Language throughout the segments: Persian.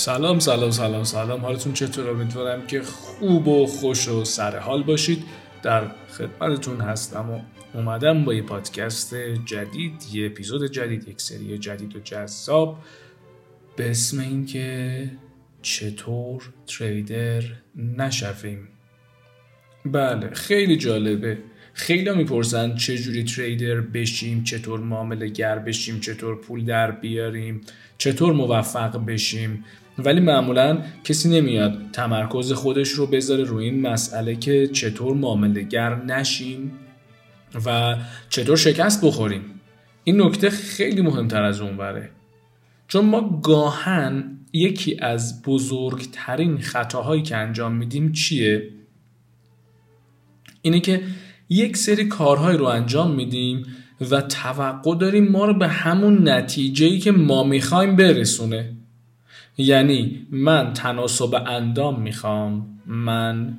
سلام سلام سلام سلام. حالتون چطور؟ امیدوارم که خوب و خوش و سر حال باشید. در خدمتتون هستم و اومدم با یه پادکست جدید یه اپیزود جدید یک سری جدید و جذاب. به اسم اینکه چطور تریدر نشویم. بله خیلی جالبه. خیلی می‌پرسن چجوری تریدر بشیم چطور معامله گر بشیم چطور پول در بیاریم چطور موفق بشیم. ولی معمولا کسی نمیاد تمرکز خودش رو بذاره روی این مسئله که چطور معامله گر نشیم و چطور شکست بخوریم. این نکته خیلی مهمتر از اون بره چون ما گاهن یکی از بزرگترین خطاهایی که انجام میدیم چیه؟ اینه که یک سری کارهایی رو انجام میدیم و توقع داریم ما رو به همون نتیجه که ما می‌خوایم برسونه. یعنی من تناسب اندام می‌خوام من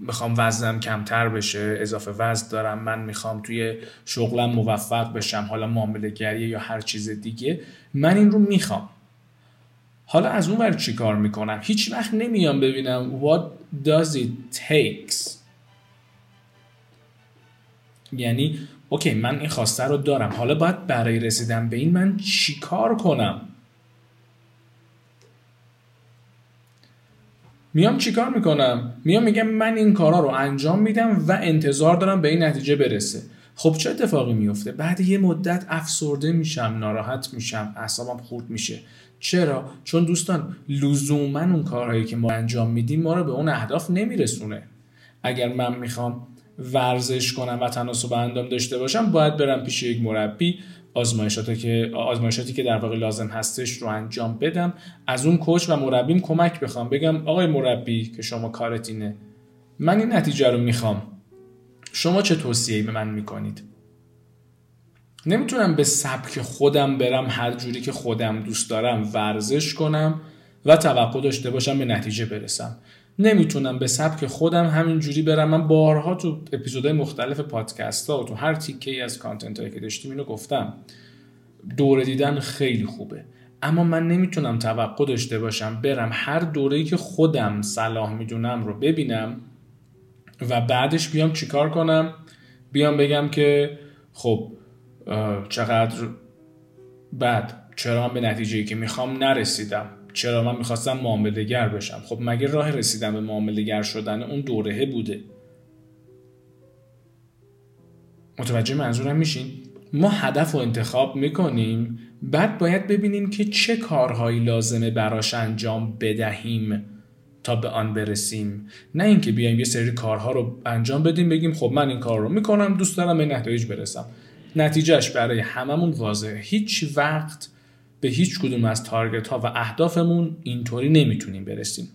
می‌خوام وزنم کمتر بشه اضافه وزن دارم من می‌خوام توی شغلم موفق بشم حالا معامله گریه یا هر چیز دیگه من این رو می‌خوام. حالا از اون ور چی کار می‌کنم؟ هیچ وقت نمیام ببینم what does it takes. یعنی اوکی من این خواسته رو دارم. حالا باید برای رسیدن به این من چیکار کنم؟ میام چیکار می‌کنم؟ میام میگم من این کارا رو انجام میدم و انتظار دارم به این نتیجه برسه. خب چه اتفاقی میفته؟ بعد یه مدت افسرده میشم ناراحت میشم اعصابم خورد میشه. چرا؟ چون دوستان لزوما اون کارهایی که ما انجام میدیم ما رو به اون اهداف نمیرسونه. اگر من می‌خوام ورزش کنم و تناسب اندام داشته باشم باید برم پیش یک مربی. آزمایشاتی که آزمایشاتی که در واقع لازم هستش رو انجام بدم. از اون کوچ و مربیم کمک بخوام. بگم آقای مربی که شما کارت اینه من این نتیجه رو می‌خوام. شما چه توصیه‌ای به من می‌کنید؟ نمی‌تونم به سبک خودم برم هر جوری که خودم دوست دارم ورزش کنم و توقع داشته باشم به نتیجه برسم. نمی‌تونم به سبک خودم همینجوری برم. من بارها تو اپیزودهای مختلف پادکست ها و تو هر تیکه ای از کانتنت هایی که داشتیم اینو گفتم. دوره دیدن خیلی خوبه. اما من نمی‌تونم توقع داشته باشم برم هر دوره‌ای که خودم صلاح می‌دونم رو ببینم و بعدش بیام چیکار کنم؟ بیام بگم که خب چقدر بعد چرا به نتیجه که می‌خوام نرسیدم؟ چرا من می‌خواستم معامله گر بشم؟ خب مگه راه رسیدن به معامله گر شدن اون دورهه بوده؟ متوجه منظورم میشین؟ ما هدف رو انتخاب می‌کنیم بعد باید ببینیم که چه کارهایی لازمه براش انجام بدهیم تا به آن برسیم. نه اینکه بیایم یه سری کارها رو انجام بدیم بگیم خب من این کار رو می‌کنم دوست دارم به نتایج برسم. نتیجهش برای هممون واضحه. هیچ وقت به هیچ کدوم از تارگت ها و اهدافمون اینطوری نمی‌تونیم برسیم.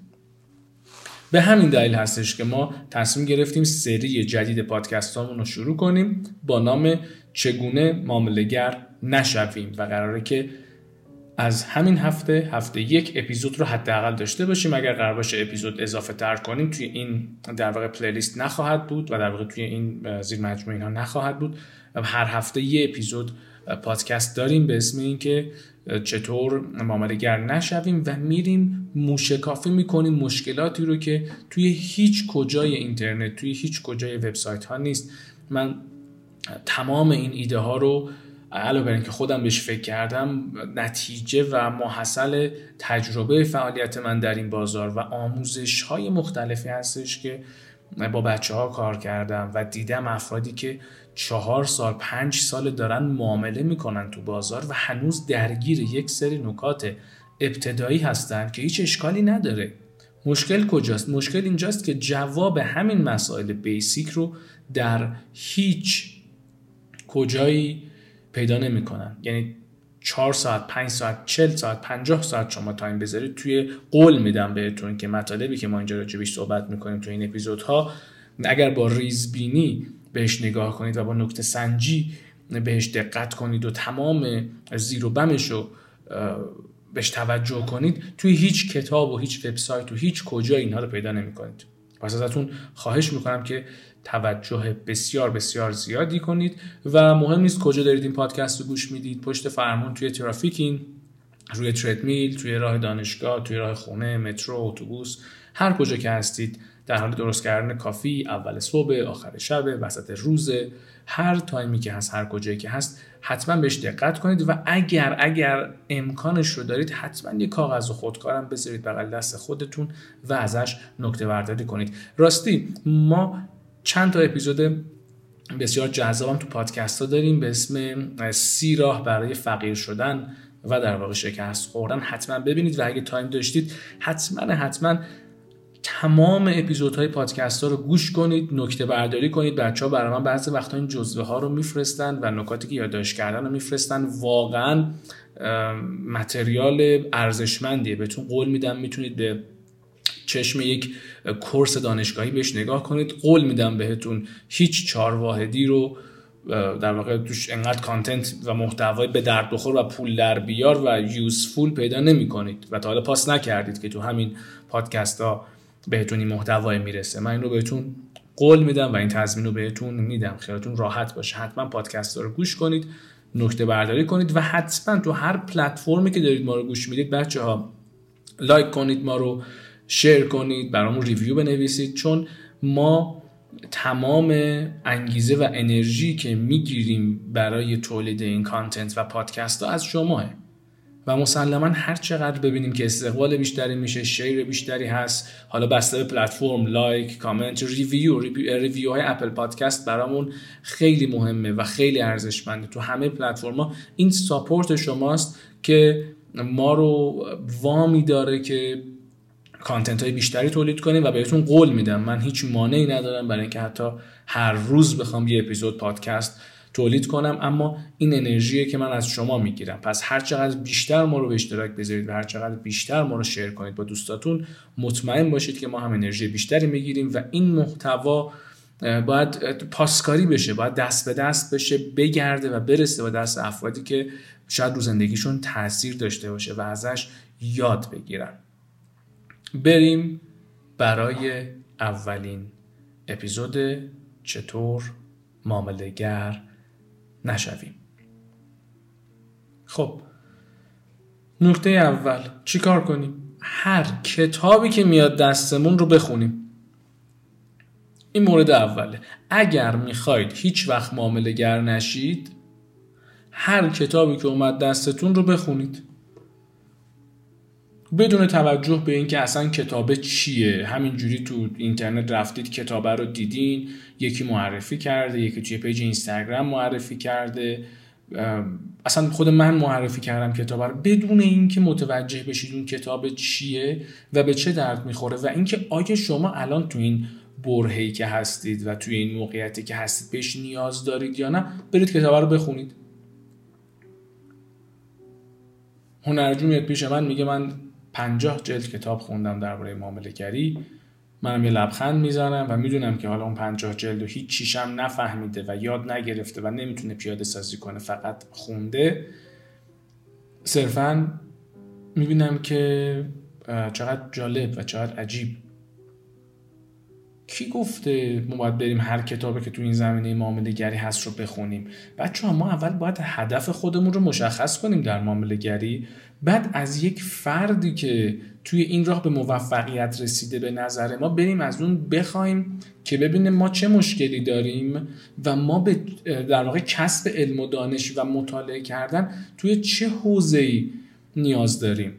به همین دلیل هستش که ما تصمیم گرفتیم سری جدید پادکست رو شروع کنیم با نام چگونه معاملهگر نشویم و قراره که از همین هفته هفته یک اپیزود رو حداقل داشته باشیم. اگر قرار باشه اپیزود اضافه تر کنیم توی این در واقع پلیلیست نخواهد بود و در واقع توی این زیر مجموعه اینها نخواهد بود. هر هفته یه اپیزود پادکست داریم به اسم اینکه چطور گر نشویم و میریم موشکافی می‌کنیم مشکلاتی رو که توی هیچ کجای اینترنت توی هیچ کجای وبسایت ها نیست. من تمام این ایده ها رو علاوه بر اینکه خودم بهش فکر کردم نتیجه و محصل تجربه فعالیت من در این بازار و آموزش های مختلفی هستش که با بچه ها کار کردم و دیدم افرادی که چهار سال پنج سال دارن معامله می‌کنن تو بازار و هنوز درگیر یک سری نکات ابتدایی هستن که هیچ اشکالی نداره مشکل کجاست؟ مشکل اینجاست که جواب همین مسائل بیسیک رو در هیچ کجایی پیدا نمی‌کنن یعنی 4 ساعت 5 ساعت 40 ساعت 50 ساعت شما تایم بذارید توی قول میدم بهتون که مطالبی که ما اینجا راجبش صحبت می‌کنیم توی این اپیزودها اگر با ریزبینی بهش نگاه کنید و با نکته سنجی بهش دقت کنید و تمام زیر و بمش رو بهش توجه کنید توی هیچ کتاب و هیچ وبسایت و هیچ کجا اینها رو پیدا نمی کنید. پس ازتون خواهش می‌کنم که توجه بسیار بسیار زیادی کنید و مهم نیست کجا دارید این پادکست رو گوش می‌دید. پشت فرمون توی ترافیکین روی تردمیل توی راه دانشگاه توی راه خونه مترو اتوبوس هر کجا که هستید در حال درست کردن کافی اول صبح آخر شب وسط روز هر تایمی که هست هر کجایی که هست حتما بهش دقت کنید و اگر اگر امکانش رو دارید حتما یه کاغذ و خودکارم بذارید بغل دست خودتون و ازش نکته برداری کنید. راستی ما چند تا اپیزود بسیار جذابم تو پادکست ها داریم به اسم سی راه برای فقیر شدن و در واقع شکست خوردن. حتما ببینید و اگه تایم داشتید حتما حتما تمام اپیزودهای پادکست ها رو گوش کنید نکته برداری کنید. بچه ها برای من بعضی وقتا این جزوه ها رو میفرستن و نکاتی که یادداشت کردن رو میفرستن. واقعا متریال ارزشمندیه. بهتون قول میدم می‌تونید به چشم یک کورس دانشگاهی بهش نگاه کنید. قول میدم بهتون هیچ چهار واحدی رو در واقع توش انقدر content و محتوای به درد بخور و پول در بیار و useful پیدا نمی کنید و تا حالا پاس نکردید که تو همین پادکست ها بهتون این محتوای می‌رسه. من این رو بهتون قول میدم و این تضمین رو بهتون میدم. خیالتون راحت باشه. حتما پادکست رو گوش کنید نکته برداری کنید و حتما تو هر پلتفرمی که دارید ما رو گوش می‌دید بچه ها like کنید ما رو share کنید برامون review بنویسید. چون ما تمام انگیزه و انرژی که می‌گیریم برای تولید این content و پادکست ها از شماست و مسلما هر چقدر ببینیم که استقبال بیشتری میشه share بیشتری هست حالا بسته به پلتفرم like comment review review های Apple Podcast برامون خیلی مهمه و خیلی ارزشمنده. تو همه پلتفرما این support شماست که ما رو وامی داره که کانتنت های بیشتری تولید کنیم و بهتون قول میدم. من هیچ مانعی ندارم برای اینکه حتی هر روز بخوام یه اپیزود پادکست تولید کنم اما این انرژیه که من از شما می‌گیرم. پس هر چقدر بیشتر ما رو به اشتراک بذارید و هر چقدر بیشتر ما رو شیر کنید با دوستاتون مطمئن باشید که ما هم انرژی بیشتری می‌گیریم و این محتوا باید پاسکاری بشه باید دست به دست بشه بگرده و برسه به دست افرادی که شاید رو زندگیشون تاثیر داشته باشه و ازش یاد بگیرن. بریم برای اولین اپیزود چطور معاملهگر نشویم. خب نکته اول چیکار کنیم؟ هر کتابی که میاد دستمون رو بخونیم. این مورد اوله. اگر می‌خواید هیچ وقت معامله گر نشید هر کتابی که اومد دستتون رو بخونید. بدون توجه به اینکه اصلا کتابه چیه همینجوری تو اینترنت رفتید کتابه رو دیدین یکی معرفی کرده یکی توی پیج اینستاگرام معرفی کرده. اصلا خود من معرفی کردم کتاب رو. بدون اینکه متوجه بشید اون کتاب چیه و به چه درد می‌خوره و اینکه آیا شما الان تو این برهی که هستید و توی این موقعیتی که هستید بهش نیاز دارید یا نه برید کتاب رو بخونید. هنرجو میاد پیش من میگه من پنجاه جلد کتاب خوندم درباره معامله گری. منم یه لبخند می‌زنم و می‌دونم که حالا اون پنجاه جلد و هیچ چیشم نفهمیده و یاد نگرفته و نمی‌تونه پیاده سازی کنه فقط خونده. صرفا می‌بینم که چقدر جالب و چقدر عجیب کی گفته ما باید بریم هر کتابی که تو این زمینه معامله گری هست رو بخونیم؟ بچه ما اول باید هدف خودمون رو مشخص کنیم در معامله گری. بعد از یک فردی که توی این راه به موفقیت رسیده به نظر ما بریم از اون بخوایم که ببینیم ما چه مشکلی داریم و ما به در واقع کسب علم و دانش و مطالعه کردن توی چه حوزه‌ای نیاز داریم.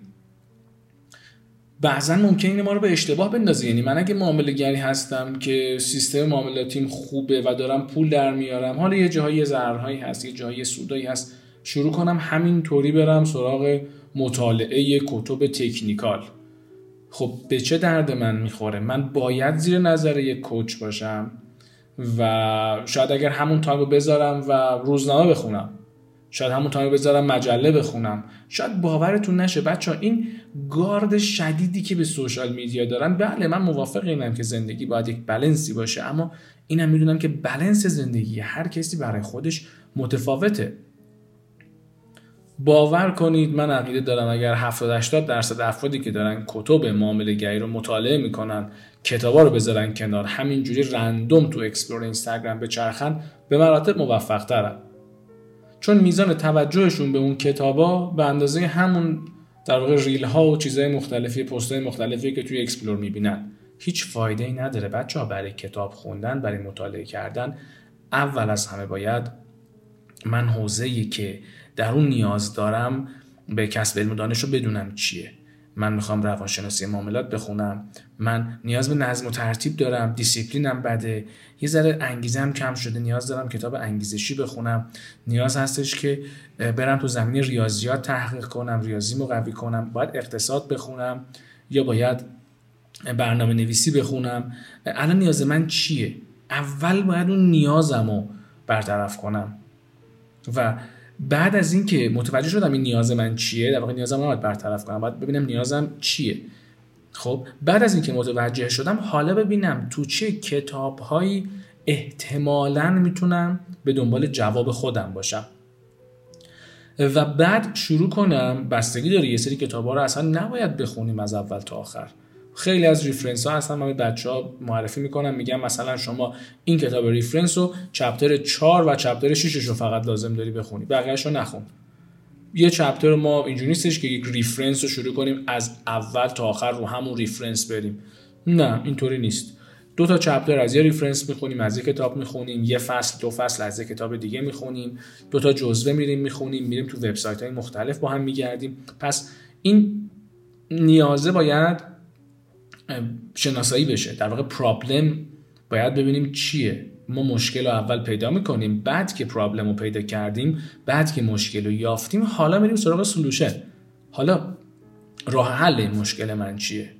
بعضا ممکنه ما رو به اشتباه بندازه. یعنی من اگه معامله گری هستم که سیستم معاملاتیم خوبه و دارم پول در میارم حالا یه جاهای ضررهایی هست یه جاهای سودایی هست شروع کنم همین طوری برم سراغ مطالعه کتب technical. خب به چه درد من می‌خوره؟ من باید زیر نظر یک coach باشم و شاید اگر همون time رو بذارم و روزنامه بخونم. شاید همون time بذارم مجله بخونم. شاید باورتون نشه بچه این گارد شدیدی که به social media دارن بله من موافق اینم که زندگی باید یک بلنسی باشه اما اینم می‌دونم که بلنس زندگی هر کسی برای خودش متفاوته. باور کنید من عقیده دارم اگر 70 80 درصد افرادی که دارن کتب معامله گری رو مطالعه می‌کنن کتابا رو بذارن کنار همینجوری random تو explore اینستاگرام بچرخن به مراتب موفق ترن چون میزان توجهشون به اون کتابا به اندازه همون در واقع reel ها و چیزهای مختلفی پست مختلفی که توی explore می‌بینن هیچ فایده ای نداره بچه ها برای کتاب خوندن برای مطالعه کردن. اول از همه باید من حوزه ای که در اون نیاز دارم به کسب علم دانش رو بدونم چیه. من می‌خوام روانشناسی معاملات بخونم. من نیاز به نظم و ترتیب دارم دیسیپلینم بده. یه ذره انگیزم کم شده نیاز دارم کتاب انگیزشی بخونم. نیاز هستش که برم تو زمینه ریاضیات تحقیق کنم ریاضی قوی کنم. باید اقتصاد بخونم یا باید برنامه نویسی بخونم. الان نیاز من چیه؟ اول باید اون نیازم رو برطرف کنم. و بعد از اینکه متوجه شدم این نیاز من چیه در واقع نیازم رو برطرف کنم باید ببینم نیازم چیه. خب بعد از اینکه متوجه شدم حالا ببینم تو چه کتاب هایی احتمالا می‌تونم به دنبال جواب خودم باشم. و بعد شروع کنم بستگی داره یه سری کتاب ها رو اصلا نباید بخونیم از اول تا آخر. خیلی از reference ها هستن. من بچه ها معرفی می‌کنم میگم مثلا شما این کتاب reference رو chapter 4 و chapter 6 رو فقط لازم داری بخونی. بقیهش رو نخون. یه chapter ما اینجوری نیستش که یک reference رو شروع کنیم از اول تا آخر رو همون reference بریم. نه اینطوری نیست. دو تا chapter از یه reference می‌خونیم از یه کتاب می‌خونیم. یه فصل دو فصل از یه کتاب دیگه می‌خونیم. دو تا جزوه میریم می‌خونیم میریم تو وبسایت های مختلف با هم میگردیم. پس این نیازه باید شناسایی بشه. در واقع problem باید ببینیم چیه. ما مشکل رو اول پیدا می‌کنیم بعد که problem رو پیدا کردیم بعد که مشکل رو یافتیم حالا میریم سراغ سلوشن حالا راه حل این مشکل من چیه؟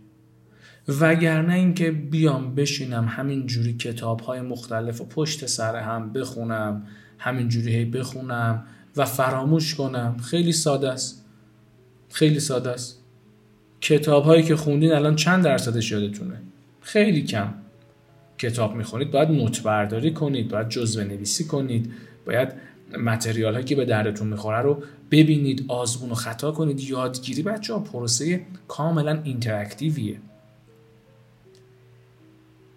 وگرنه اینکه بیام بشینم همین جوری کتاب های مختلف و پشت سر هم بخونم همین جوری هی بخونم و فراموش کنم. خیلی ساده است. خیلی ساده است. کتاب هایی که خوندین الان چند درصدش یادتونه؟ خیلی کم. کتاب می‌خونید باید نوت برداری کنید باید جزوه نویسی کنید باید material هایی که به دردتون می‌خوره رو ببینید آزمون و خطا کنید. یادگیری بچه ها پروسه کاملا interactive یه.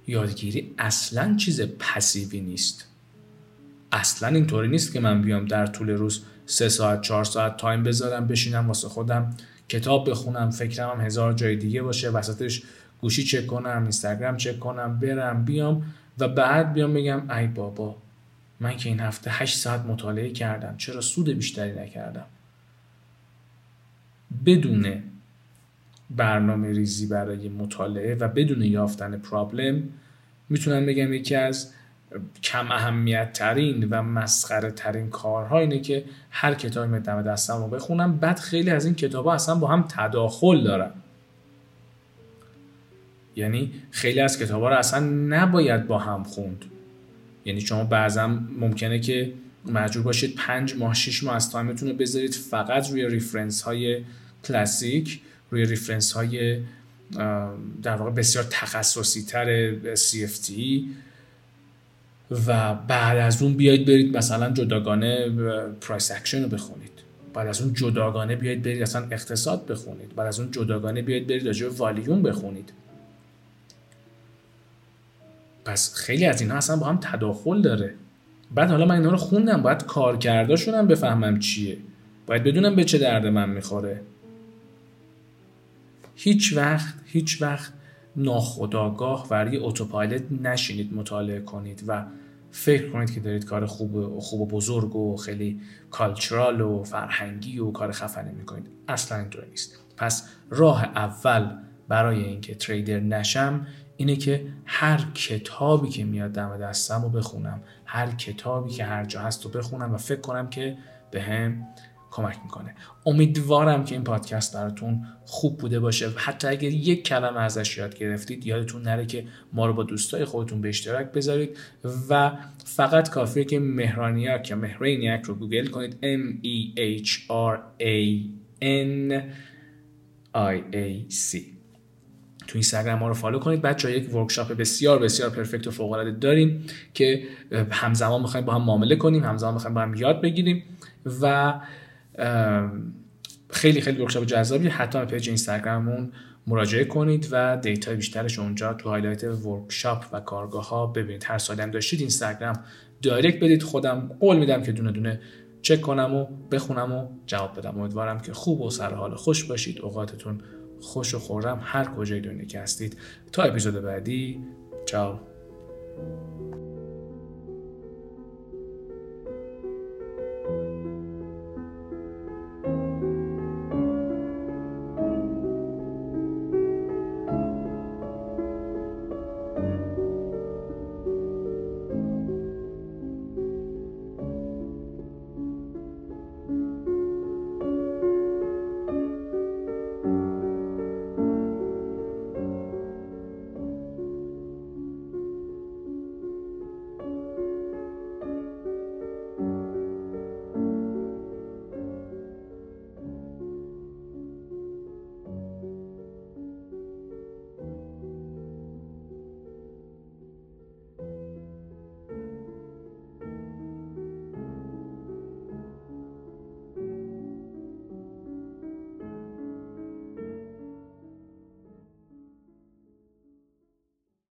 یادگیری اصلا چیز passive ی نیست. اصلا اینطوری نیست که من بیام در طول روز سه ساعت چهار ساعت time بذارم بشینم واسه خودم. کتاب بخونم فکرم هم هزار جای دیگه باشه وسطش گوشی چک کنم اینستاگرام چک کنم برم بیام و بعد بیام بگم ای بابا من که این هفته 8 ساعت مطالعه کردم چرا سود بیشتری نکردم؟ بدون برنامه ریزی برای مطالعه و بدون یافتن پرابلم می‌تونم بگم یکی از کم اهمیت ترین و مسخره ترین کارها اینه که هر کتابی دم دستم رو بخونم. بعد خیلی از این کتاب ها اصلا با هم تداخل دارن. یعنی خیلی از کتاب ها رو اصلا نباید با هم خوند. یعنی شما بعضا ممکنه که مجبور باشید پنج ماه شش ماه از time تون رو بذارید فقط روی reference های کلاسیک روی reference های در واقع بسیار تخصصی تر CFT و بعد از اون بیاید برید مثلا جداگانه price action رو بخونید. بعد از اون جداگانه بیاید برید اصلا اقتصاد بخونید. بعد از اون جداگانه بیاید برید راجع والیوم بخونید. پس خیلی از اینها اصلا با هم تداخل داره. بعد حالا من اینا رو خوندم. باید کارکرداشونم بفهمم چیه. باید بدونم به چه درد من می‌خوره. هیچ وقت هیچ وقت ناخداگاه وری اتوپایلت نشینید مطالعه کنید و فکر کنید که دارید کار خوب و خوب و بزرگ و خیلی کالچرال و فرهنگی و کار خفنی می‌کنید. اصلا اینطور نیست. پس راه اول برای اینکه تریدر نشم اینه که هر کتابی که میاد دم دستم رو بخونم هر کتابی که هر جا هست رو بخونم و فکر کنم که به هم کمک می‌کنه. امیدوارم که این پادکست براتون خوب بوده باشه. حتی اگر یک کلمه ازش یاد گرفتید یادتون نره که ما رو با دوستای خودتون به اشتراک بذارید و فقط کافیه که مهرانیاک یا مهرانیاک رو گوگل کنید. M E H R A N I A C. تو اینستاگرام ما رو follow کنید. بچه یک workshop بسیار بسیار perfect و فوق العاده داریم که همزمان می‌خوایم با هم معامله کنیم همزمان می‌خوایم با هم یاد بگیریم و خیلی خیلی workshop جذابی. حتما page اینستاگراممون مراجعه کنید و data بیشترش اونجا تو highlight workshop و کارگاه ها ببینید. هر سوالی هم داشتید اینستاگرام دایرکت بدید. خودم قول میدم که دونه دونه چک کنم و بخونم و جواب بدم. امیدوارم که خوب و سر حال خوش باشید. اوقاتتون خوش و خورم. هر کجای دنیا که هستید. تا اپیزود بعدی چاو.